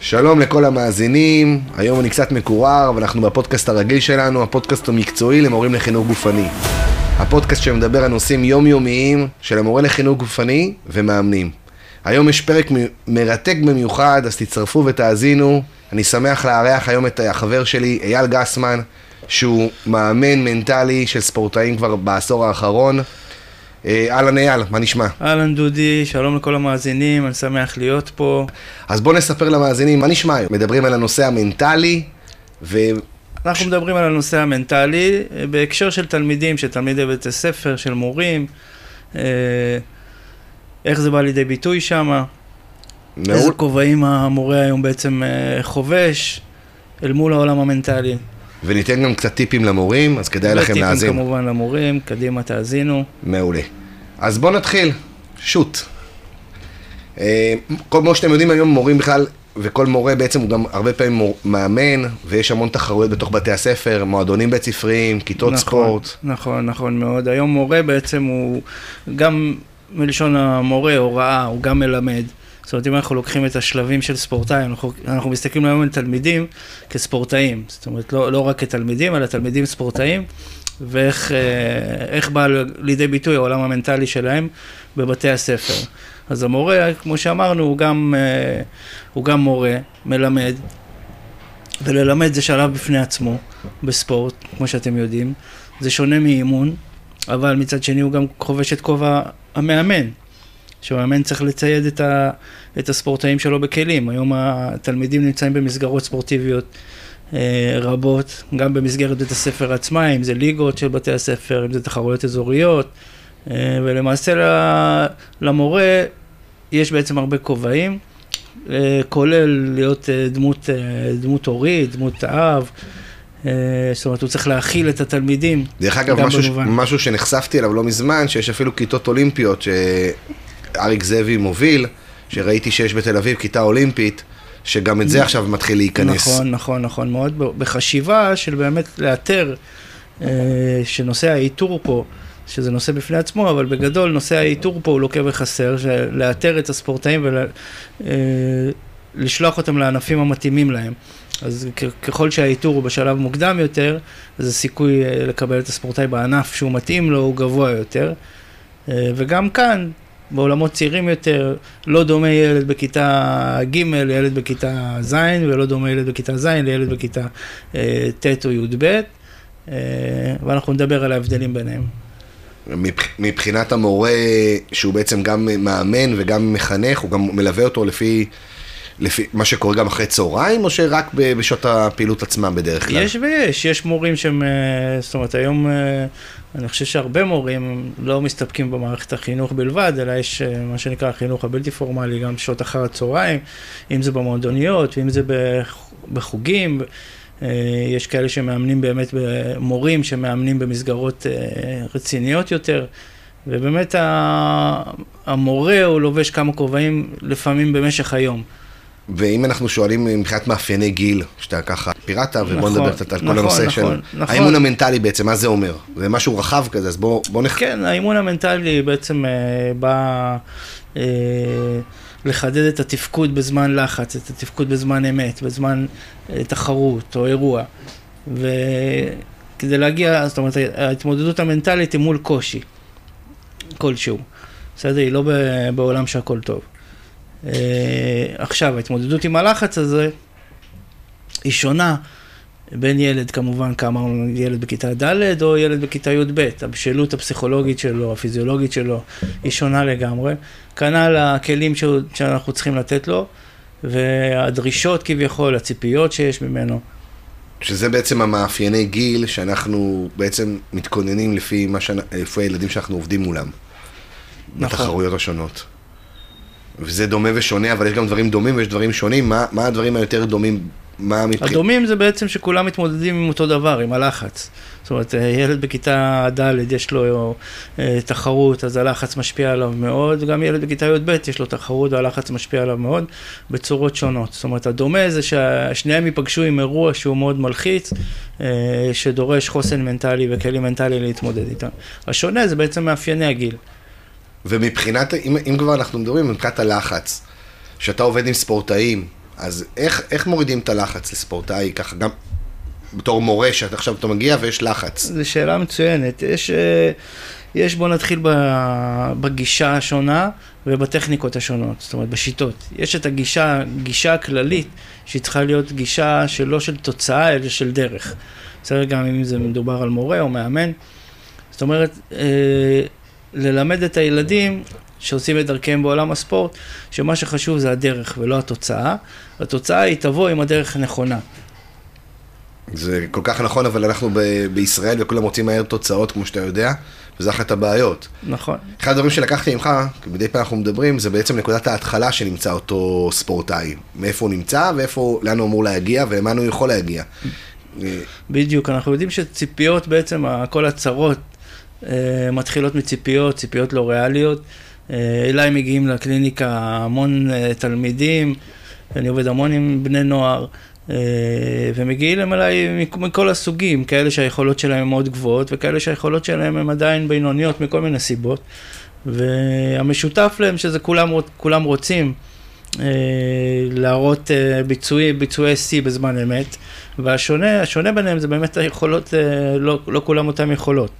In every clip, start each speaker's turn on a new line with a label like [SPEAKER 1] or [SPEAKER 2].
[SPEAKER 1] שלום לכל המאזינים, היום אני קצת מקורר, ואנחנו בפודקאסט הרגיל שלנו, הפודקאסט המקצועי למורים לחינוך גופני. הפודקאסט שמדבר על נושאים יומיומיים של המורה לחינוך גופני ומאמנים. היום יש פרק מ- מרתק במיוחד, אז תצטרפו ותאזינו. אני שמח לארח היום את החבר שלי, אייל גסמן, שהוא מאמן מנטלי של ספורטאים כבר בעשור האחרון. אה, אהלן אייל, מה נשמע?
[SPEAKER 2] אהלן דודי, שלום לכל המאזינים, אני שמח להיות פה.
[SPEAKER 1] אז בואו נספר למאזינים, מה נשמע היום? מדברים על הנושא המנטלי, ו...
[SPEAKER 2] אנחנו מדברים על הנושא המנטלי אה, בהקשר של תלמידים, של תלמידי בית הספר, של מורים, אה, איך זה בא לידי ביטוי שם, איזה כובעים המורה היום בעצם חובש אל מול העולם המנטלי.
[SPEAKER 1] וניתן גם קצת טיפים למורים, אז כדאי לכם להאזין.
[SPEAKER 2] כמובן למורים, קדימה תאזינו.
[SPEAKER 1] מעולה. אז בואו נתחיל. שוט. אה, כמו שאתם יודעים היום, מורים בכלל, וכל מורה בעצם הוא גם הרבה פעמים מור- מאמן, ויש המון תחרויות בתוך בתי הספר, מועדונים בית ספריים, כיתות
[SPEAKER 2] נכון,
[SPEAKER 1] ספורט.
[SPEAKER 2] נכון, נכון מאוד. היום מורה בעצם הוא גם מלשון המורה, הוראה, הוא גם מלמד. זאת אומרת, אם אנחנו לוקחים את השלבים של ספורטאי, אנחנו, אנחנו מסתכלים היום על תלמידים כספורטאים. זאת אומרת, לא, לא רק כתלמידים, אלא תלמידים ספורטאים, ואיך אה, בא לידי ביטוי העולם המנטלי שלהם בבתי הספר. אז המורה, כמו שאמרנו, הוא גם, אה, הוא גם מורה, מלמד, וללמד זה שלב בפני עצמו בספורט, כמו שאתם יודעים. זה שונה מאימון, אבל מצד שני הוא גם חובש את כובע המאמן. שהמאמן צריך לצייד את, ה, את הספורטאים שלו בכלים. היום התלמידים נמצאים במסגרות ספורטיביות אה, רבות, גם במסגרת בית הספר עצמה, אם זה ליגות של בתי הספר, אם זה תחרויות אזוריות, אה, ולמעשה ל- למורה יש בעצם הרבה כובעים, אה, כולל להיות אה, דמות, אה, דמות הורית, דמות אב. אה, זאת אומרת, הוא צריך להכיל את התלמידים.
[SPEAKER 1] דרך אגב, משהו. משהו שנחשפתי אליו לא מזמן, שיש אפילו כיתות אולימפיות שאריק זאבי מוביל, שראיתי שיש בתל אביב כיתה אולימפית, שגם את זה עכשיו מתחיל להיכנס.
[SPEAKER 2] נכון, נכון, נכון מאוד. בחשיבה של באמת לאתר, אה, שנושא האיתור פה, שזה נושא בפני עצמו, אבל בגדול נושא האיתור פה הוא לוקה בחסר, לאתר את הספורטאים ולשלוח אותם לענפים המתאימים להם. אז ככל שהאיתור הוא בשלב מוקדם יותר, אז הסיכוי אה, לקבל את הספורטאי בענף שהוא מתאים לו הוא גבוה יותר. אה, וגם כאן, בעולמות צעירים יותר, לא דומה ילד בכיתה ג' לילד בכיתה ז', ולא דומה ילד בכיתה ז' לילד בכיתה אה, ט' או י"ב, אה, ואנחנו נדבר על ההבדלים ביניהם.
[SPEAKER 1] מבח- מבחינת המורה, שהוא בעצם גם מאמן וגם מחנך, הוא גם מלווה אותו לפי, לפי מה שקורה גם אחרי צהריים, או שרק בשעות הפעילות עצמם בדרך כלל?
[SPEAKER 2] יש ויש, יש מורים שהם, אה, זאת אומרת, היום אני חושב שהרבה מורים לא מסתפקים במערכת החינוך בלבד, אלא יש אה, מה שנקרא החינוך הבלתי פורמלי, גם שעות אחר הצהריים, אם זה במועדוניות, ואם זה בח- בחוגים. אה, יש כאלה שמאמנים באמת, מורים שמאמנים במסגרות אה, רציניות יותר. ובאמת המורה הוא לובש כמה כובעים לפעמים במשך היום.
[SPEAKER 1] ואם אנחנו שואלים מבחינת מאפייני גיל, שאתה ככה פירטת, ובוא
[SPEAKER 2] נכון,
[SPEAKER 1] נדבר קצת על כל
[SPEAKER 2] נכון,
[SPEAKER 1] הנושא
[SPEAKER 2] נכון,
[SPEAKER 1] של
[SPEAKER 2] נכון.
[SPEAKER 1] האימון המנטלי בעצם, מה זה אומר? זה משהו רחב כזה, אז בוא, בוא נח...
[SPEAKER 2] כן, האימון המנטלי בעצם אה, בא אה, לחדד את התפקוד בזמן לחץ, את התפקוד בזמן אמת, בזמן אה, תחרות או אירוע. וכדי להגיע, זאת אומרת, ההתמודדות המנטלית היא מול קושי כלשהו. בסדר? היא לא בעולם שהכל טוב. אה, עכשיו, ההתמודדות עם הלחץ הזה היא שונה בין ילד כמובן, כמה ילד בכיתה ד' או ילד בכיתה י"ב. הבשלות הפסיכולוגית שלו, הפיזיולוגית שלו, היא שונה לגמרי. כנ"ל הכלים ש- שאנחנו צריכים לתת לו, והדרישות כביכול, הציפיות שיש ממנו.
[SPEAKER 1] שזה בעצם המאפייני גיל שאנחנו בעצם מתכוננים לפי, מה ש... לפי הילדים שאנחנו עובדים מולם.
[SPEAKER 2] נכון.
[SPEAKER 1] בתחרויות השונות. וזה דומה ושונה, אבל יש גם דברים דומים ויש דברים שונים. מה, מה הדברים היותר דומים? מה מבחינת...
[SPEAKER 2] הדומים זה בעצם שכולם מתמודדים עם אותו דבר, עם הלחץ. זאת אומרת, אה, ילד בכיתה ד' יש לו אה, תחרות, אז הלחץ משפיע עליו מאוד, גם ילד בכיתה י"ב יש לו תחרות והלחץ משפיע עליו מאוד, בצורות שונות. זאת אומרת, הדומה זה ששניהם ייפגשו עם אירוע שהוא מאוד מלחיץ, אה, שדורש חוסן מנטלי וכלים מנטלי להתמודד איתם. השונה זה בעצם מאפייני הגיל.
[SPEAKER 1] ומבחינת, אם, אם כבר אנחנו מדברים, מבחינת הלחץ, שאתה עובד עם ספורטאים, אז איך, איך מורידים את הלחץ לספורטאי ככה, גם בתור מורה שאתה עכשיו אתה מגיע ויש לחץ?
[SPEAKER 2] זו שאלה מצוינת. יש, אה, יש בוא נתחיל בגישה השונה ובטכניקות השונות, זאת אומרת בשיטות. יש את הגישה, גישה הכללית, שהיא צריכה להיות גישה שלא של תוצאה, אלא של דרך. בסדר, גם אם זה מדובר על מורה או מאמן. זאת אומרת, אה, ללמד את הילדים שעושים את דרכיהם בעולם הספורט, שמה שחשוב זה הדרך ולא התוצאה. התוצאה היא תבוא עם הדרך הנכונה.
[SPEAKER 1] זה כל כך נכון, אבל אנחנו ב- בישראל וכולם רוצים מהר תוצאות, כמו שאתה יודע, וזה אחת הבעיות.
[SPEAKER 2] נכון.
[SPEAKER 1] אחד הדברים שלקחתי ממך, כי מדי פעם אנחנו מדברים, זה בעצם נקודת ההתחלה שנמצא אותו ספורטאי. מאיפה הוא נמצא, ואיפה, לאן הוא אמור להגיע, ולמה הוא יכול להגיע.
[SPEAKER 2] בדיוק, אנחנו יודעים שציפיות בעצם, כל הצרות מתחילות מציפיות, ציפיות לא ריאליות. אה, אליי מגיעים לקליניקה המון אה, תלמידים, אני עובד המון עם בני נוער, אה, ומגיעים אליי מכ- מכל הסוגים, כאלה שהיכולות שלהם מאוד גבוהות, וכאלה שהיכולות שלהם הן עדיין בינוניות מכל מיני סיבות. והמשותף להם שזה כולם, כולם רוצים אה, להראות אה, ביצועי, ביצועי שיא בזמן אמת, והשונה השונה ביניהם זה באמת היכולות, אה, לא, לא כולם אותן יכולות.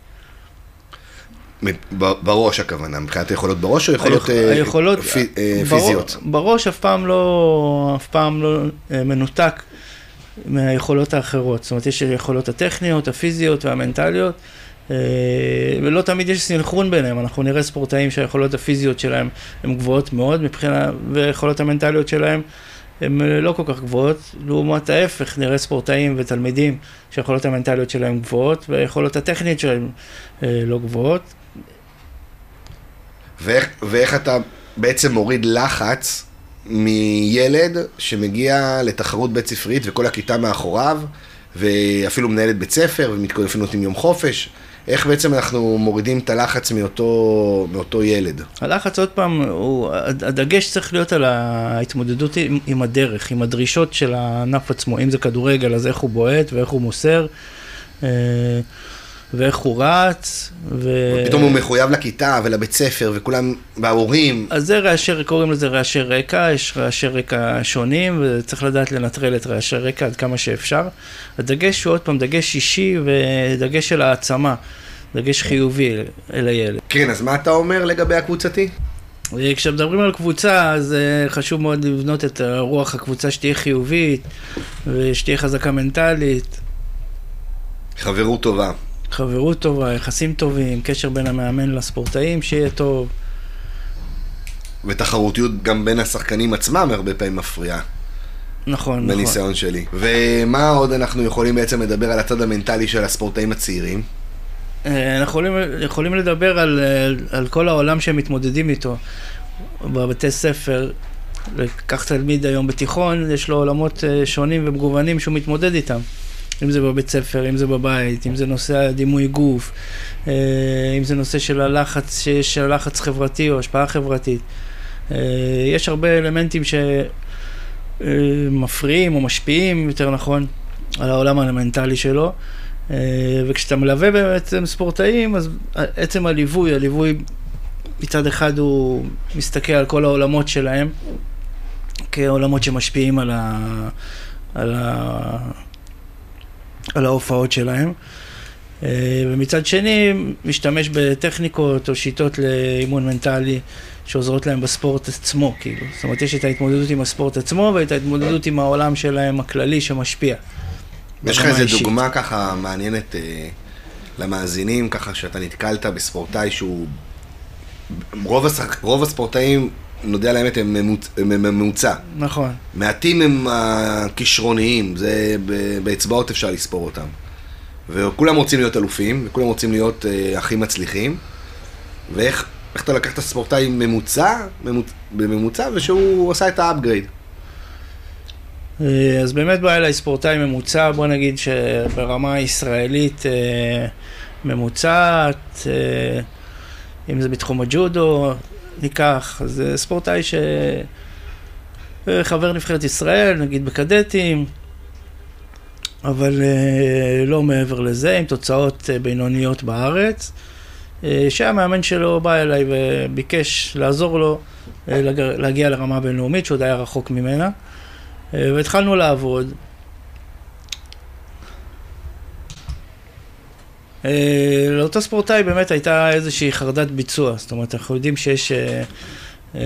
[SPEAKER 1] בראש הכוונה, מבחינת היכולות בראש או יכולות אה,
[SPEAKER 2] היכולות
[SPEAKER 1] פי- אה,
[SPEAKER 2] בראש-
[SPEAKER 1] פיזיות?
[SPEAKER 2] בראש אף פעם לא, אף פעם לא אה, מנותק מהיכולות האחרות. זאת אומרת, יש היכולות הטכניות, הפיזיות והמנטליות, אה, ולא תמיד יש סנכרון ביניהם. אנחנו נראה ספורטאים שהיכולות הפיזיות שלהם הן גבוהות מאוד מבחינה, והיכולות המנטליות שלהם הן לא כל כך גבוהות. לעומת ההפך, נראה ספורטאים ותלמידים שהיכולות המנטליות שלהם גבוהות, והיכולות הטכניות שלהם אה, לא גבוהות.
[SPEAKER 1] ואיך, ואיך אתה בעצם מוריד לחץ מילד שמגיע לתחרות בית ספרית וכל הכיתה מאחוריו, ואפילו מנהלת בית ספר, ומתכוננים נותנים יום חופש, איך בעצם אנחנו מורידים את הלחץ מאותו, מאותו ילד?
[SPEAKER 2] הלחץ עוד פעם, הוא, הדגש צריך להיות על ההתמודדות עם, עם הדרך, עם הדרישות של הענף עצמו, אם זה כדורגל, אז איך הוא בועט ואיך הוא מוסר, אה, ואיך הוא רץ, ו...
[SPEAKER 1] פתאום הוא מחויב לכיתה ולבית ספר, וכולם, וההורים,
[SPEAKER 2] אז זה רעשי, קוראים לזה רעשי רקע, יש רעשי רקע שונים, וצריך לדעת לנטרל את רעשי רקע עד כמה שאפשר. הדגש הוא עוד פעם דגש אישי ודגש של העצמה, דגש חיובי אל הילד.
[SPEAKER 1] כן, אז מה אתה אומר לגבי הקבוצתי?
[SPEAKER 2] אה, כשמדברים על קבוצה, אז אה, חשוב מאוד לבנות את רוח הקבוצה שתהיה חיובית, ושתהיה חזקה מנטלית,
[SPEAKER 1] חברות טובה.
[SPEAKER 2] חברות טובה, יחסים טובים, קשר בין המאמן לספורטאים, שיהיה טוב.
[SPEAKER 1] ותחרותיות גם בין השחקנים עצמם הרבה פעמים מפריעה,
[SPEAKER 2] נכון, נכון.
[SPEAKER 1] בניסיון שלי. ומה עוד אנחנו יכולים בעצם לדבר על הצד המנטלי של הספורטאים הצעירים?
[SPEAKER 2] אה, אנחנו יכולים, יכולים לדבר על, אה, על כל העולם שהם מתמודדים איתו בבתי ספר. לקח תלמיד היום בתיכון, יש לו עולמות אה, שונים ומגוונים שהוא מתמודד איתם. אם זה בבית ספר, אם זה בבית, אם זה נושא הדימוי גוף, אה, אם זה נושא של הלחץ, שיש לחץ חברתי או השפעה חברתית. אה, יש הרבה אלמנטים שמפריעים או משפיעים, יותר נכון, על העולם המנטלי שלו. אה, וכשאתה מלווה בעצם ספורטאים, אז עצם הליווי, הליווי מצד אחד הוא מסתכל על כל העולמות שלהם, כעולמות שמשפיעים על, ה, על, על ההופעות שלהם. אה, ומצד שני, משתמש בטכניקות או שיטות לאימון מנטלי שעוזרות להם בספורט עצמו, כאילו. זאת אומרת, יש את ההתמודדות עם הספורט עצמו ואת ההתמודדות עם העולם שלהם הכללי שמשפיע.
[SPEAKER 1] יש לך
[SPEAKER 2] האישית.
[SPEAKER 1] דוגמה ככה מעניינת אה, למאזינים, ככה שאתה נתקלת בספורטאי שהוא... רוב, השח... רוב הספורטאים, נודה על האמת, הם ממוצ... הם ממוצע.
[SPEAKER 2] נכון.
[SPEAKER 1] מעטים הם הכישרוניים, זה באצבעות אפשר לספור אותם. וכולם רוצים להיות אלופים, וכולם רוצים להיות אה, הכי מצליחים. ואיך איך אתה לקחת ספורטאי ממוצע, ממוצ... בממוצע, ושהוא עשה את ה upgrade.
[SPEAKER 2] אה, אז באמת בא אליי ספורטאי ממוצע, בוא נגיד שברמה הישראלית אה, ממוצעת, אה, אם זה בתחום הג'ודו, ניקח, זה ספורטאי ש... אה, חבר נבחרת ישראל, נגיד בקדטים, אבל אה, לא מעבר לזה, עם תוצאות אה, בינוניות בארץ, אה, שהמאמן שלו בא אליי וביקש לעזור לו אה, להגיע לרמה הבינלאומית, שהוא עוד היה רחוק ממנה. אה, והתחלנו לעבוד. לאותו ספורטאי באמת הייתה איזושהי חרדת ביצוע, זאת אומרת, אנחנו יודעים שיש אה, אה,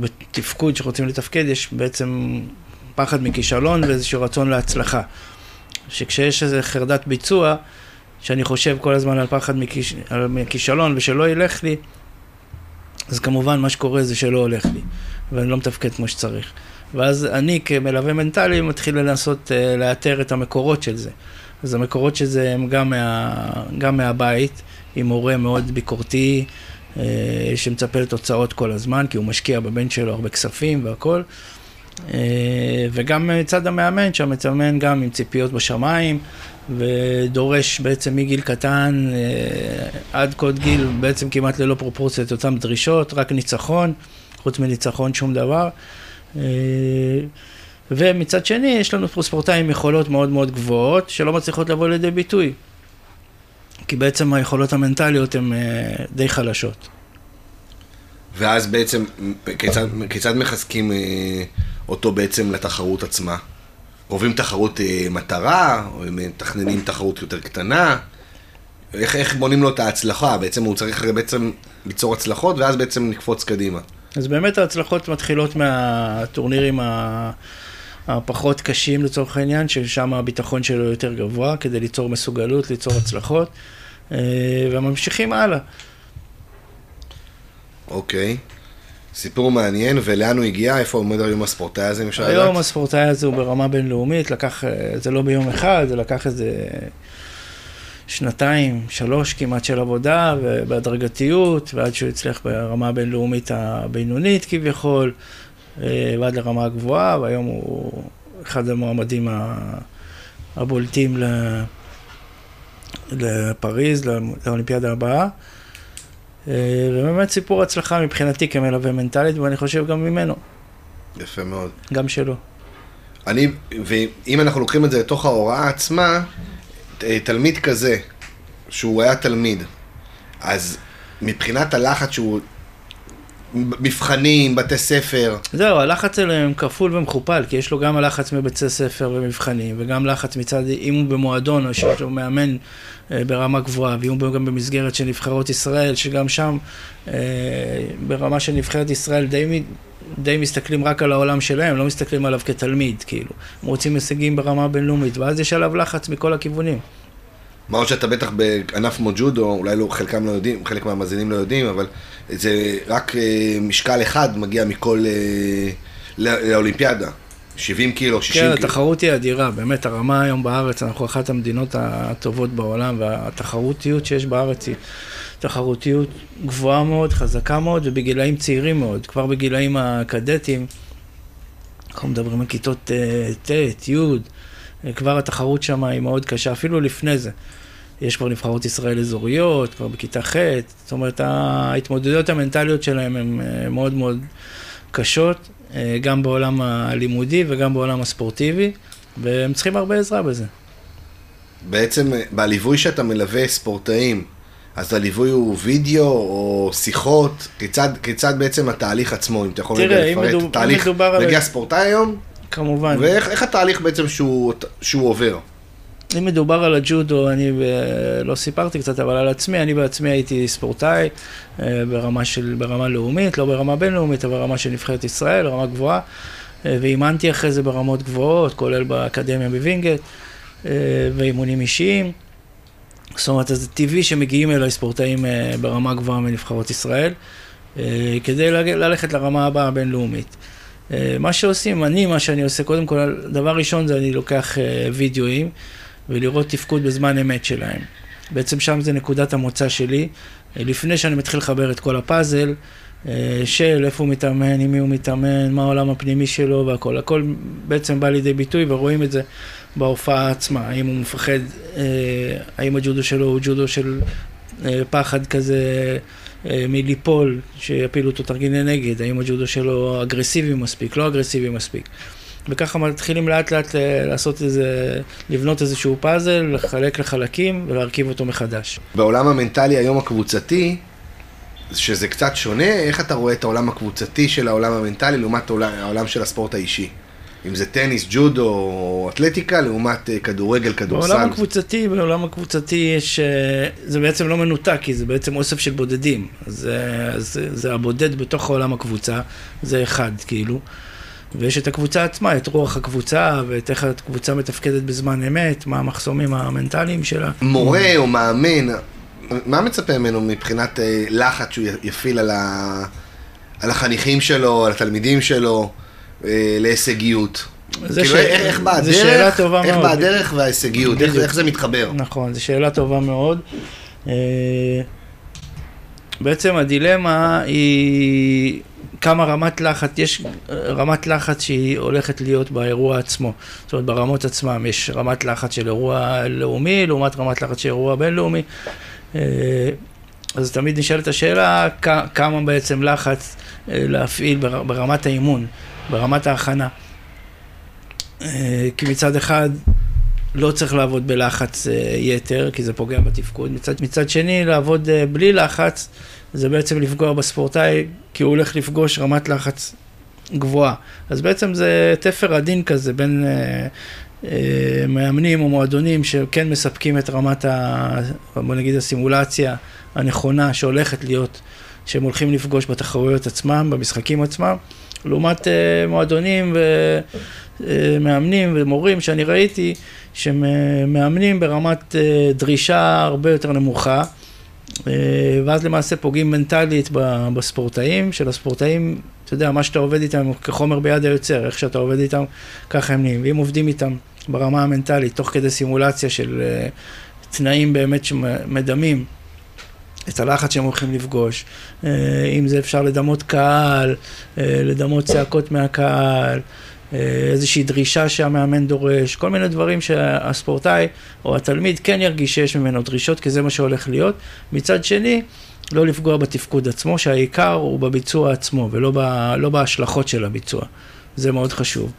[SPEAKER 2] בתפקוד שרוצים לתפקד, יש בעצם פחד מכישלון ואיזשהו רצון להצלחה. שכשיש איזו חרדת ביצוע, שאני חושב כל הזמן על פחד מכיש... על מכישלון ושלא ילך לי, אז כמובן מה שקורה זה שלא הולך לי, ואני לא מתפקד כמו שצריך. ואז אני כמלווה מנטלי מתחיל לנסות uh, לאתר את המקורות של זה. אז המקורות של זה הם גם, מה, גם מהבית, עם הורה מאוד ביקורתי, uh, שמצפה לתוצאות כל הזמן, כי הוא משקיע בבן שלו הרבה כספים והכל. Uh, וגם מצד המאמן, שהמצמן גם עם ציפיות בשמיים, ודורש בעצם מגיל קטן uh, עד קוד גיל, בעצם כמעט ללא פרופורציה את אותן דרישות, רק ניצחון, חוץ מניצחון שום דבר. Uh, ומצד שני, יש לנו פה ספורטאים עם יכולות מאוד מאוד גבוהות, שלא מצליחות לבוא לידי ביטוי. כי בעצם היכולות המנטליות הן uh, די חלשות.
[SPEAKER 1] ואז בעצם, כיצד, כיצד מחזקים אה, אותו בעצם לתחרות עצמה? קובעים תחרות אה, מטרה, או מתכננים תחרות יותר קטנה? איך, איך בונים לו את ההצלחה? בעצם הוא צריך בעצם ליצור הצלחות, ואז בעצם נקפוץ קדימה.
[SPEAKER 2] אז באמת ההצלחות מתחילות מהטורנירים ה... הפחות קשים לצורך העניין, ששם הביטחון שלו יותר גבוה, כדי ליצור מסוגלות, ליצור הצלחות, אה, וממשיכים הלאה.
[SPEAKER 1] אוקיי. סיפור מעניין, ולאן הוא הגיע? איפה עומד היום הספורטאי הזה, אם אפשר לדעת?
[SPEAKER 2] היום הספורטאי הזה הוא ברמה בינלאומית, לקח, אה, זה לא ביום אחד, זה לקח איזה שנתיים, שלוש כמעט של עבודה, ובהדרגתיות, ועד שהוא הצליח ברמה הבינלאומית הבינונית כביכול, ועד לרמה הגבוהה, והיום הוא אחד המועמדים הבולטים לפריז, לאולימפיאדה הבאה. אה, ובאמת סיפור הצלחה מבחינתי כמלווה מנטלית, ואני חושב גם ממנו.
[SPEAKER 1] יפה מאוד.
[SPEAKER 2] גם שלו.
[SPEAKER 1] אני, ואם אנחנו לוקחים את זה לתוך ההוראה עצמה, אה, תלמיד כזה, שהוא היה תלמיד, אז מבחינת הלחץ שהוא... מבחנים, בתי ספר.
[SPEAKER 2] זהו, הלחץ עליהם כפול ומכופל, כי יש לו גם הלחץ מבתי ספר ומבחנים, וגם לחץ מצד, אם הוא במועדון, או שיש לו מאמן אה, ברמה גבוהה, ואם הוא גם במסגרת של נבחרות ישראל, שגם שם, אה, ברמה של נבחרת ישראל, די, די מסתכלים רק על העולם שלהם, לא מסתכלים עליו כתלמיד, כאילו. הם רוצים הישגים ברמה בינלאומית, ואז יש עליו לחץ מכל הכיוונים.
[SPEAKER 1] מה עוד שאתה בטח בענף כמו ג'ודו, אולי לא, חלקם לא יודעים, חלק מהמאזינים לא יודעים, אבל זה רק אה, משקל אחד מגיע מכל... אה, לאולימפיאדה. 70 קילו, 60
[SPEAKER 2] כן,
[SPEAKER 1] קילו.
[SPEAKER 2] כן, התחרות היא אדירה, באמת הרמה היום בארץ, אנחנו אחת המדינות הטובות בעולם, והתחרותיות שיש בארץ היא תחרותיות גבוהה מאוד, חזקה מאוד, ובגילאים צעירים מאוד. כבר בגילאים הקדטיים, אנחנו מדברים על כיתות אה, ט', י', כבר התחרות שם היא מאוד קשה, אפילו לפני זה. יש כבר נבחרות ישראל אזוריות, כבר בכיתה ח', זאת אומרת, ההתמודדויות המנטליות שלהם הן אה, מאוד מאוד קשות, אה, גם בעולם הלימודי וגם בעולם הספורטיבי, והם צריכים הרבה עזרה בזה.
[SPEAKER 1] בעצם, אה, בליווי שאתה מלווה ספורטאים, אז הליווי הוא וידאו או שיחות? כיצד, כיצד בעצם התהליך עצמו, אם אתה יכול רגע לפרט? תראה, אם מדובר על... מגיע ספורטאי היום?
[SPEAKER 2] כמובן.
[SPEAKER 1] ואיך התהליך בעצם שהוא, שהוא עובר?
[SPEAKER 2] אם מדובר על הג'ודו, אני לא סיפרתי קצת, אבל על עצמי, אני בעצמי הייתי ספורטאי אה, ברמה, של, ברמה לאומית, לא ברמה בינלאומית, אבל ברמה של נבחרת ישראל, רמה גבוהה, אה, ואימנתי אחרי זה ברמות גבוהות, כולל באקדמיה בווינגייט, אה, ואימונים אישיים. זאת אומרת, זה טבעי שמגיעים אליי ספורטאים ברמה גבוהה מנבחרות ישראל, כדי ללכת לרמה הבאה הבינלאומית. מה שעושים, אני, מה שאני עושה, קודם כל, דבר ראשון זה אני לוקח וידאוים. ולראות תפקוד בזמן אמת שלהם. בעצם שם זה נקודת המוצא שלי, לפני שאני מתחיל לחבר את כל הפאזל, אה, של איפה הוא מתאמן, עם מי הוא מתאמן, מה העולם הפנימי שלו והכל. הכל בעצם בא לידי ביטוי ורואים את זה בהופעה עצמה. האם הוא מפחד, אה, האם הג'ודו שלו הוא ג'ודו של אה, פחד כזה מליפול, שיפילו אותו תרגילי נגד, האם הג'ודו שלו אגרסיבי מספיק, לא אגרסיבי מספיק. וככה מתחילים לאט לאט אה, לעשות איזה, לבנות איזשהו פאזל, לחלק לחלקים ולהרכיב אותו מחדש.
[SPEAKER 1] בעולם המנטלי היום הקבוצתי, שזה קצת שונה, איך אתה רואה את העולם הקבוצתי של העולם המנטלי לעומת העולם של הספורט האישי? אם זה טניס, ג'ודו או אתלטיקה, לעומת אה, כדורגל, כדורסל.
[SPEAKER 2] בעולם הקבוצתי, בעולם הקבוצתי יש, אה, זה בעצם לא מנותק, כי זה בעצם אוסף של בודדים. אז, אה, אז זה הבודד בתוך עולם הקבוצה, זה אחד, כאילו. ויש את הקבוצה עצמה, את רוח הקבוצה, ואת איך הקבוצה מתפקדת בזמן אמת, מה המחסומים המנטליים שלה.
[SPEAKER 1] מורה או מאמן, מה מצפה ממנו מבחינת לחץ שהוא יפעיל על, ה... על החניכים שלו, על התלמידים שלו, אה, להישגיות?
[SPEAKER 2] זה
[SPEAKER 1] כאילו,
[SPEAKER 2] ש-
[SPEAKER 1] איך, איך באה
[SPEAKER 2] זה
[SPEAKER 1] הדרך,
[SPEAKER 2] שאלה טובה
[SPEAKER 1] איך. באה הדרך וההישגיות, איך. איך זה מתחבר?
[SPEAKER 2] נכון, זו שאלה טובה מאוד. אה, בעצם הדילמה היא כמה רמת לחץ, יש רמת לחץ שהיא הולכת להיות באירוע עצמו. זאת אומרת, ברמות עצמם יש רמת לחץ של אירוע לאומי, לעומת רמת לחץ של אירוע בינלאומי. אה, אז תמיד נשאלת השאלה, כמה בעצם לחץ להפעיל בר- ברמת האימון, ברמת ההכנה. אה, כי מצד אחד, לא צריך לעבוד בלחץ אה, יתר, כי זה פוגע בתפקוד. מצד, מצד שני, לעבוד אה, בלי לחץ, זה בעצם לפגוע בספורטאי, כי הוא הולך לפגוש רמת לחץ גבוהה. אז בעצם זה תפר עדין כזה בין אה, אה, מאמנים או מועדונים שכן מספקים את רמת, ה, בוא נגיד, הסימולציה הנכונה שהולכת להיות, שהם הולכים לפגוש בתחרויות עצמם, במשחקים עצמם, לעומת אה, מועדונים ומאמנים ומורים שאני ראיתי, שמאמנים ברמת אה, דרישה הרבה יותר נמוכה, אה, ואז למעשה פוגעים מנטלית בספורטאים, שלספורטאים, אתה יודע, מה שאתה עובד איתם כחומר ביד היוצר, איך שאתה עובד איתם, ככה הם נהיים. ואם עובדים איתם ברמה המנטלית, תוך כדי סימולציה של אה, תנאים באמת שמדמים את הלחץ שהם הולכים לפגוש, אה, אם זה אפשר לדמות קהל, אה, לדמות צעקות מהקהל, אה, איזושהי דרישה שהמאמן דורש, כל מיני דברים שהספורטאי או התלמיד כן ירגיש שיש ממנו דרישות, כי זה מה שהולך להיות. מצד שני, לא לפגוע בתפקוד עצמו, שהעיקר הוא בביצוע עצמו ולא ב, לא בהשלכות של הביצוע. זה מאוד חשוב.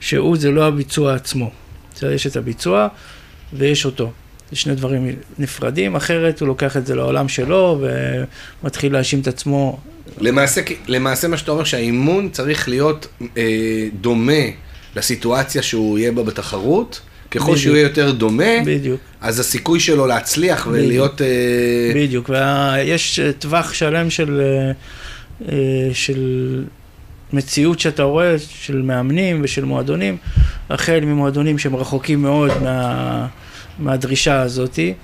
[SPEAKER 2] שהוא זה לא הביצוע עצמו. יש את הביצוע ויש אותו. זה שני דברים נפרדים, אחרת הוא לוקח את זה לעולם שלו ומתחיל להאשים את עצמו.
[SPEAKER 1] למעשה, למעשה מה שאתה אומר שהאימון צריך להיות אה, דומה לסיטואציה שהוא יהיה בה בתחרות, ככל
[SPEAKER 2] בדיוק.
[SPEAKER 1] שהוא יהיה יותר דומה,
[SPEAKER 2] בדיוק.
[SPEAKER 1] אז הסיכוי שלו להצליח
[SPEAKER 2] בדיוק.
[SPEAKER 1] ולהיות... אה,
[SPEAKER 2] בדיוק, ויש אה, טווח שלם של, אה, אה, של מציאות שאתה רואה, של מאמנים ושל מועדונים, החל ממועדונים שהם רחוקים מאוד מה, מהדרישה הזאתי,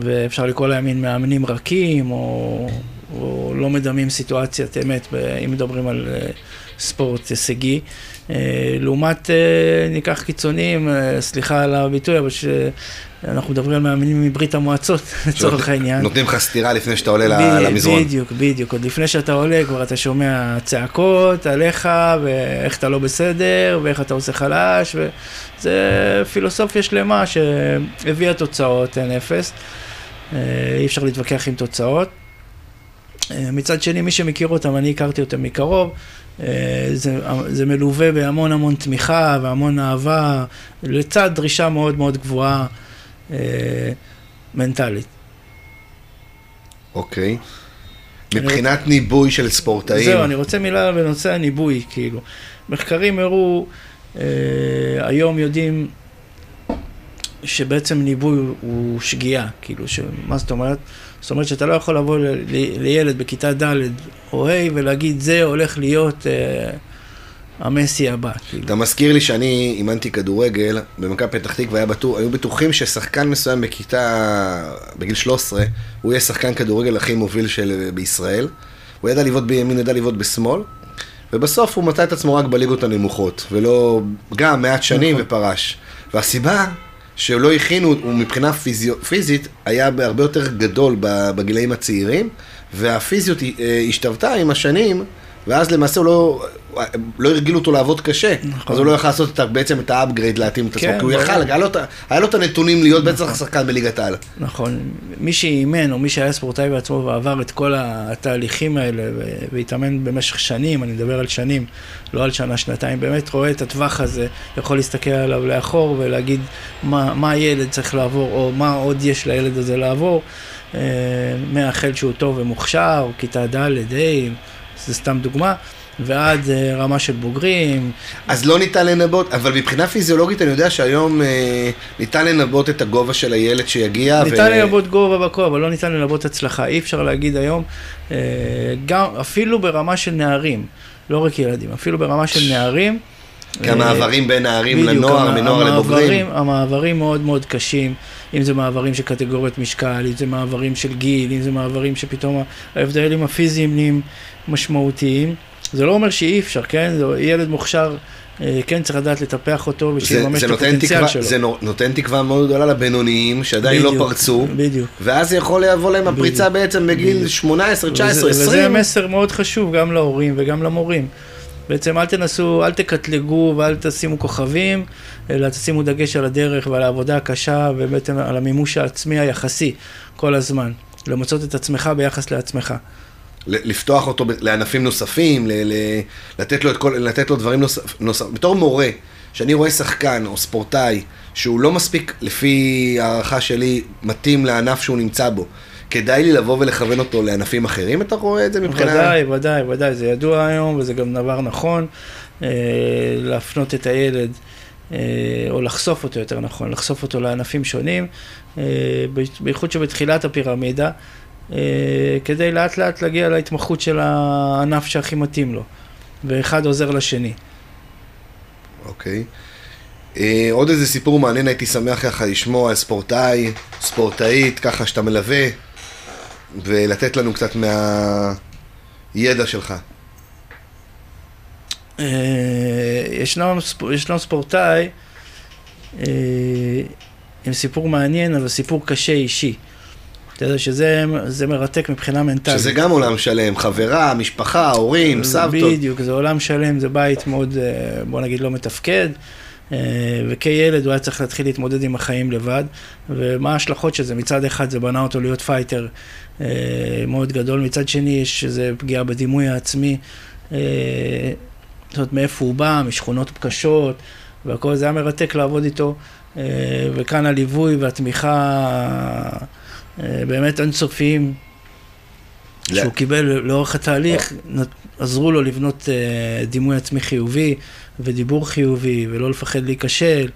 [SPEAKER 2] ואפשר לקרוא להם מין מאמנים רכים, או, או לא מדמים סיטואציית אמת, אם מדברים על אה, ספורט הישגי. אה, לעומת, אה, ניקח קיצוניים, סליחה על הביטוי, אבל שאנחנו מדברים על מאמנים מברית המועצות, לצורך העניין.
[SPEAKER 1] נותנים לך סטירה לפני שאתה עולה
[SPEAKER 2] ב-
[SPEAKER 1] למזרון.
[SPEAKER 2] בדיוק, בדיוק. עוד לפני שאתה עולה, כבר אתה שומע צעקות עליך, ואיך אתה לא בסדר, ואיך אתה עושה חלש, וזה פילוסופיה שלמה שהביאה תוצאות, אין אפס. אה, אי אפשר להתווכח עם תוצאות. אה, מצד שני, מי שמכיר אותם, אני הכרתי אותם מקרוב, אה, זה, זה מלווה בהמון המון תמיכה והמון אהבה, לצד דרישה מאוד מאוד גבוהה אה, מנטלית.
[SPEAKER 1] אוקיי. מבחינת ניבוי של ספורטאים,
[SPEAKER 2] זהו, אני רוצה מילה בנושא הניבוי, כאילו. מחקרים הראו, אה, היום יודעים שבעצם ניבוי הוא- שגיאה, כאילו. מה זאת אומרת? זאת אומרת שאתה לא יכול לבוא ל... ל... לילד בכיתה ד' או ה' ולהגיד, זה הולך להיות אה, המסי הבא. כאילו.
[SPEAKER 1] אתה מזכיר לי שאני אימנתי כדורגל במכבי פתח תקווה, בטוח- היו בטוחים ששחקן מסוים בכיתה, בגיל 13, הוא יהיה שחקן כדורגל הכי מוביל של בישראל. הוא ידע לבעוט בימין, ידע לבעוט בשמאל, ובסוף הוא מצא את עצמו רק בליגות הנמוכות, ולא, גם מעט שנים
[SPEAKER 2] נכון.
[SPEAKER 1] ופרש. והסיבה שלא הכינו, הוא מבחינה פיזיו, פיזית היה הרבה יותר גדול בגילאים הצעירים, והפיזיות אה, השתוותה עם השנים, ואז למעשה הוא לא, לא הרגילו אותו לעבוד קשה,
[SPEAKER 2] נכון.
[SPEAKER 1] אז הוא לא יכול לעשות את, בעצם את ה upgrade להתאים את עצמו,
[SPEAKER 2] כן,
[SPEAKER 1] כי הוא. יכל, היה לו, היה לו את הנתונים להיות בטח שחקן בליגת העל.
[SPEAKER 2] נכון. מי שאימן, או מי שהיה ספורטאי בעצמו ועבר את כל התהליכים האלה והתאמן במשך שנים, אני מדבר על שנים, לא על שנה, שנתיים, באמת רואה את הטווח הזה, יכול להסתכל עליו לאחור ולהגיד מה, מה הילד צריך לעבור, או מה עוד יש לילד הזה לעבור, אה, מהחל שהוא טוב ומוכשר, כיתה ד', ה', זה סתם דוגמה. ועד אה, רמה של בוגרים.
[SPEAKER 1] אז לא ניתן לנבאות, אבל מבחינה פיזיולוגית אני יודע שהיום אה, ניתן לנבאות את הגובה של הילד שיגיע.
[SPEAKER 2] ניתן ו... לנבאות גובה בקור, אבל לא ניתן לנבאות הצלחה. אי אפשר להגיד היום, אה, גם, אפילו ברמה של נערים, לא רק ילדים, אפילו ברמה של נערים.
[SPEAKER 1] כי המעברים בין נערים לנוער, מנוער לבוגרים.
[SPEAKER 2] המעברים מאוד מאוד קשים, אם זה מעברים של קטגוריות משקל, אם זה מעברים של גיל, אם זה מעברים שפתאום ההבדלים הפיזיים נהיים משמעותיים. זה לא אומר שאי אפשר, כן? ילד מוכשר, אה, כן צריך לדעת לטפח אותו ושיממש את הפוטנציאל שלו.
[SPEAKER 1] זה נותן תקווה מאוד גדולה לבינוניים שעדיין לא בדיוק, לא פרצו.
[SPEAKER 2] בדיוק.
[SPEAKER 1] ואז יכול לבוא להם הפריצה בדיוק, בעצם בגיל בדיוק. 18, 19, וזה, 20.
[SPEAKER 2] וזה מסר מאוד חשוב גם להורים וגם למורים. בעצם אל תנסו, אל תקטלגו ואל תשימו כוכבים, אלא תשימו דגש על הדרך ועל העבודה הקשה ובעצם על המימוש העצמי היחסי כל הזמן. למצות את עצמך ביחס לעצמך.
[SPEAKER 1] לפתוח אותו לענפים נוספים, לתת לו, את כל, לתת לו דברים נוספים. נוסף. בתור מורה, שאני רואה שחקן או ספורטאי שהוא לא מספיק, לפי הערכה שלי, מתאים לענף שהוא נמצא בו, כדאי לי לבוא ולכוון אותו לענפים אחרים, אתה רואה את זה מבחינה...
[SPEAKER 2] ודאי, ודאי, ודאי, זה ידוע היום וזה גם דבר נכון, אה, להפנות את הילד. אה, או לחשוף אותו יותר נכון, לחשוף אותו לענפים שונים, אה, בייחוד שבתחילת הפירמידה, כדי לאט לאט להגיע להתמחות של הענף שהכי מתאים לו, ואחד עוזר לשני.
[SPEAKER 1] אוקיי. אה, עוד איזה סיפור מעניין הייתי שמח ככה לשמוע על ספורטאי, ספורטאית, ככה שאתה מלווה, ולתת לנו קצת מהידע שלך.
[SPEAKER 2] אה, ישנו, ישנו ספורטאי אה, עם סיפור מעניין, אבל סיפור קשה אישי. אתה יודע שזה מרתק מבחינה מנטלית.
[SPEAKER 1] שזה גם עולם שלם, חברה, משפחה, הורים, סבתות.
[SPEAKER 2] בדיוק, זה עולם שלם, זה בית מאוד, אה, בוא נגיד, לא מתפקד. אה, וכילד הוא היה צריך להתחיל להתמודד עם החיים לבד, ומה ההשלכות של זה? מצד אחד זה בנה אותו להיות fighter אה, מאוד גדול, מצד שני יש איזו פגיעה בדימוי העצמי, זאת אומרת, מאיפה הוא בא, משכונות קשות, והכל זה היה מרתק לעבוד איתו, וכאן הליווי והתמיכה אה, באמת אינסופיים, שהוא קיבל לאורך התהליך, עזרו לו לבנות אה, דימוי עצמי חיובי ודיבור חיובי ולא לפחד להיכשל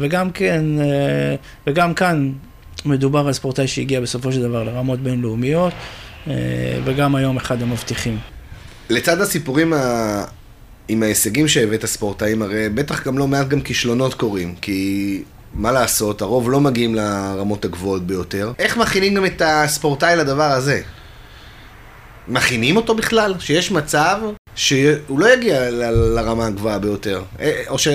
[SPEAKER 2] וגם כן, אה, וגם כאן מדובר על ספורטאי שהגיע בסופו של דבר לרמות בינלאומיות וגם היום אחד המבטיחים.
[SPEAKER 1] לצד הסיפורים ה... עם ההישגים שהבאת ספורטאים, הרי בטח גם לא מעט גם כישלונות קורים, כי מה לעשות, הרוב לא מגיעים לרמות הגבוהות ביותר. איך מכינים גם את הספורטאי לדבר הזה? מכינים אותו בכלל? שיש מצב שהוא לא יגיע ל- לרמה הגבוהה ביותר? אה, או ש...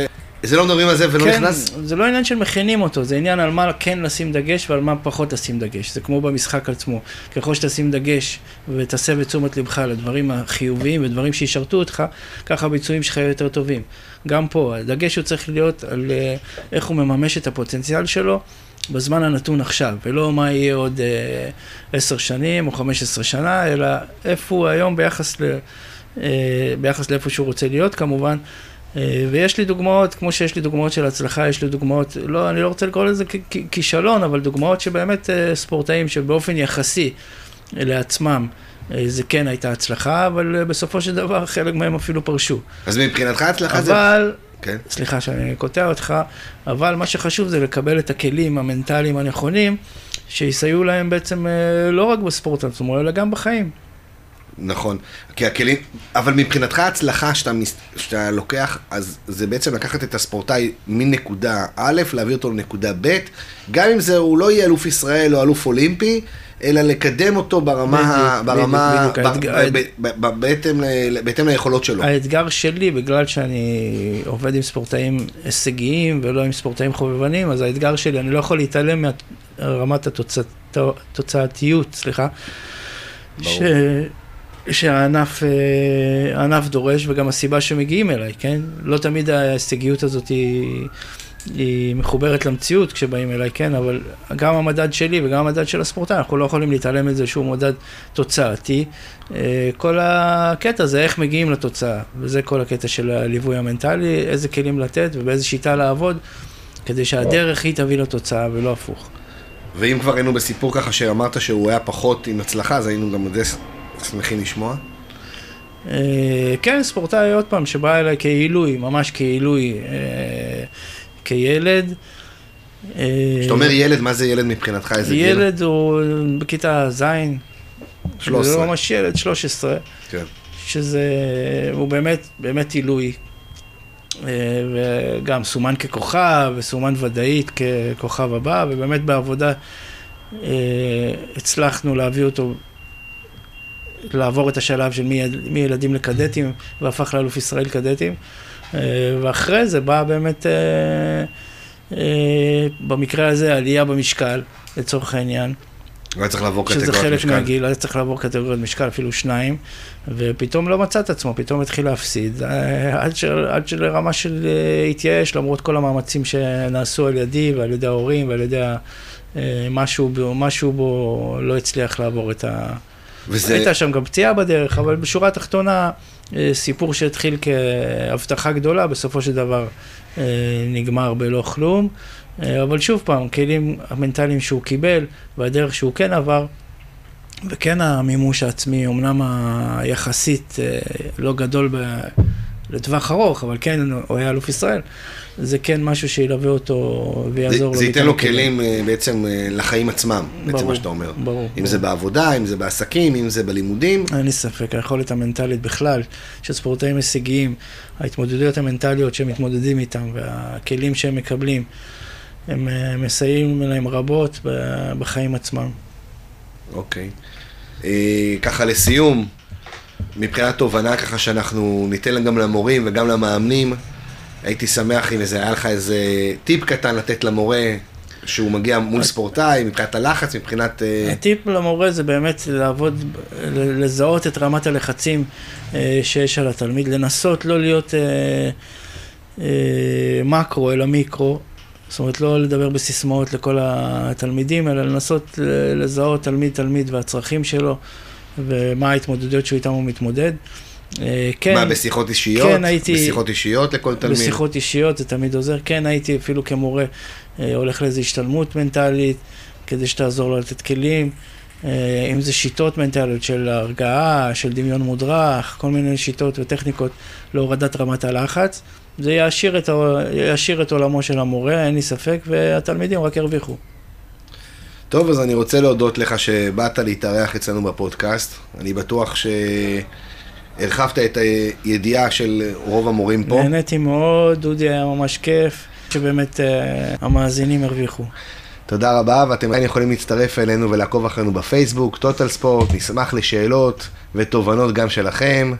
[SPEAKER 1] זה לא מדברים על זה ולא
[SPEAKER 2] כן,
[SPEAKER 1] נכנס?
[SPEAKER 2] זה לא עניין של מכינים אותו, זה עניין על מה כן לשים דגש ועל מה פחות לשים דגש. זה כמו במשחק עצמו. ככל שתשים דגש ותסב את תשומת לבך לדברים החיוביים ודברים שישרתו אותך, ככה הביצועים שלך יהיו יותר טובים. גם פה, הדגש הוא צריך להיות על אה, איך הוא מממש את הפוטנציאל שלו בזמן הנתון עכשיו, ולא מה יהיה עוד אה, עשר שנים או חמש עשרה שנה, אלא איפה הוא היום ביחס, ל, אה, ביחס לאיפה שהוא רוצה להיות כמובן. אה, ויש לי דוגמאות, כמו שיש לי דוגמאות של הצלחה, יש לי דוגמאות, לא, אני לא רוצה לקרוא לזה כישלון, אבל דוגמאות שבאמת אה, ספורטאים שבאופן יחסי לעצמם, אה, זה כן הייתה הצלחה, אבל בסופו של דבר חלק מהם אפילו פרשו.
[SPEAKER 1] אז מבחינתך הצלחה זה...
[SPEAKER 2] אבל, כן. סליחה שאני קוטע אותך, אבל מה שחשוב זה לקבל את הכלים המנטליים הנכונים, שיסייעו להם בעצם לא רק בספורט עצמו, אלא גם בחיים.
[SPEAKER 1] נכון, כי הכלים, אבל מבחינתך ההצלחה שאתה, שאתה לוקח, אז זה בעצם לקחת את הספורטאי מנקודה א', להביא אותו לנקודה ב', גם אם זה, הוא לא יהיה אלוף ישראל או אלוף אולימפי, אלא לקדם אותו ברמה, ברמה, בהתאם, בהתאם ליכולות שלו.
[SPEAKER 2] האתגר שלי, בגלל שאני עובד עם ספורטאים הישגיים ולא עם ספורטאים חובבנים, אז האתגר שלי, אני לא יכול להתעלם מרמת התוצאתיות, סליחה. שהענף אה, הענף דורש, וגם הסיבה שמגיעים אליי, כן? לא תמיד ההישגיות הזאת היא, היא מחוברת למציאות כשבאים אליי, כן? אבל גם המדד שלי וגם המדד של הספורטאי, אנחנו לא יכולים להתעלם מזה שהוא מדד תוצאתי. אה, כל הקטע זה איך מגיעים לתוצאה, וזה כל הקטע של הליווי המנטלי, איזה כלים לתת ובאיזה שיטה לעבוד, כדי שהדרך היא תביא לתוצאה ולא הפוך.
[SPEAKER 1] ואם כבר היינו בסיפור ככה שאמרת שהוא היה פחות עם הצלחה, אז היינו גם שמחים לשמוע.
[SPEAKER 2] אה, כן, ספורטאי, עוד פעם, שבא אליי כעילוי, ממש כעילוי, אה, כילד.
[SPEAKER 1] אה, כשאתה אומר ילד, מה זה ילד מבחינתך? איזה גיל?
[SPEAKER 2] ילד הוא בכיתה ז',
[SPEAKER 1] 13.
[SPEAKER 2] זה לא ממש ילד, 13,
[SPEAKER 1] כן.
[SPEAKER 2] שזה, הוא באמת, באמת עילוי. וגם סומן ככוכב, וסומן ודאית ככוכב הבא, ובאמת בעבודה הצלחנו להביא אותו, לעבור את השלב של מילדים לקדטים, והפך לאלוף ישראל קדטים. אה, ואחרי זה באה באמת, אה, אה, במקרה הזה, עלייה במשקל, לצורך העניין.
[SPEAKER 1] הוא היה צריך לעבור
[SPEAKER 2] שזה
[SPEAKER 1] קטגוריית
[SPEAKER 2] חלק
[SPEAKER 1] משקל.
[SPEAKER 2] מהגיל, היה צריך לעבור קטגוריות משקל, אפילו שניים, ופתאום לא מצא את עצמו, פתאום התחיל להפסיד, עד, ש, עד שלרמה של התייאש, למרות כל המאמצים שנעשו על ידי ועל ידי ההורים ועל ידי משהו, משהו בו לא הצליח לעבור את ה...
[SPEAKER 1] וזה,
[SPEAKER 2] הייתה שם גם פציעה בדרך, אבל בשורה התחתונה, אה, סיפור שהתחיל כהבטחה גדולה, בסופו של דבר אה, נגמר בלא כלום. אה, אבל שוב פעם, כלים המנטליים שהוא קיבל, והדרך שהוא כן עבר, וכן המימוש העצמי, אמנם היחסית לא גדול ב... לטווח ארוך, אבל כן, הוא היה אלוף ישראל, זה כן משהו שילווה אותו
[SPEAKER 1] זה,
[SPEAKER 2] ויעזור לו.
[SPEAKER 1] זה ייתן לו. כלים אה, בעצם אה, לחיים עצמם, בעצם
[SPEAKER 2] ברור,
[SPEAKER 1] מה שאתה אומר.
[SPEAKER 2] ברור.
[SPEAKER 1] אם
[SPEAKER 2] ברור.
[SPEAKER 1] זה בעבודה, אם זה בעסקים, אם זה בלימודים.
[SPEAKER 2] אין לי ספק, היכולת המנטלית בכלל של ספורטאים הישגיים, ההתמודדויות המנטליות שהם מתמודדים איתם והכלים שהם מקבלים, הם אה, מסייעים להם רבות בחיים עצמם.
[SPEAKER 1] אוקיי. אה, ככה לסיום, מבחינת תובנה ככה שאנחנו ניתן גם למורים וגם למאמנים, הייתי שמח אם איזה, היה לך איזה טיפ קטן לתת למורה שהוא מגיע מול ספורטאי, מבחינת הלחץ, מבחינת... אה,
[SPEAKER 2] הטיפ למורה זה באמת לעבוד, לזהות את רמת הלחצים אה, שיש על התלמיד, לנסות לא להיות אה, אה, מקרו אלא מיקרו, זאת אומרת לא לדבר בסיסמאות לכל התלמידים, אלא לנסות לזהות תלמיד-תלמיד והצרכים שלו ומה ההתמודדויות שאיתם הוא מתמודד. אה, כן,
[SPEAKER 1] מה, בשיחות אישיות?
[SPEAKER 2] כן, הייתי-
[SPEAKER 1] בשיחות אישיות לכל תלמיד?
[SPEAKER 2] בשיחות אישיות זה תמיד עוזר. כן, הייתי אפילו כמורה אה, הולך לאיזו השתלמות מנטלית, כדי שתעזור לו לתת כלים. אה, אם זה שיטות מנטליות של הרגעה, של דמיון מודרך, כל מיני שיטות וטכניקות להורדת רמת הלחץ. זה יעשיר את, ה- יעשיר את עולמו של המורה, אין לי ספק, והתלמידים רק ירוויחו.
[SPEAKER 1] טוב, אז אני רוצה להודות לך שבאת להתארח אצלנו בפודקאסט. אני בטוח שהרחבת את הידיעה של רוב המורים פה.
[SPEAKER 2] נהניתי מאוד, דודי היה ממש כיף, שבאמת אה, המאזינים הרוויחו.
[SPEAKER 1] תודה רבה, ואתם עדיין יכולים להצטרף אלינו ולעקוב אחרינו בפייסבוק, טוטל ספורט, נשמח לשאלות ותובנות גם שלכם.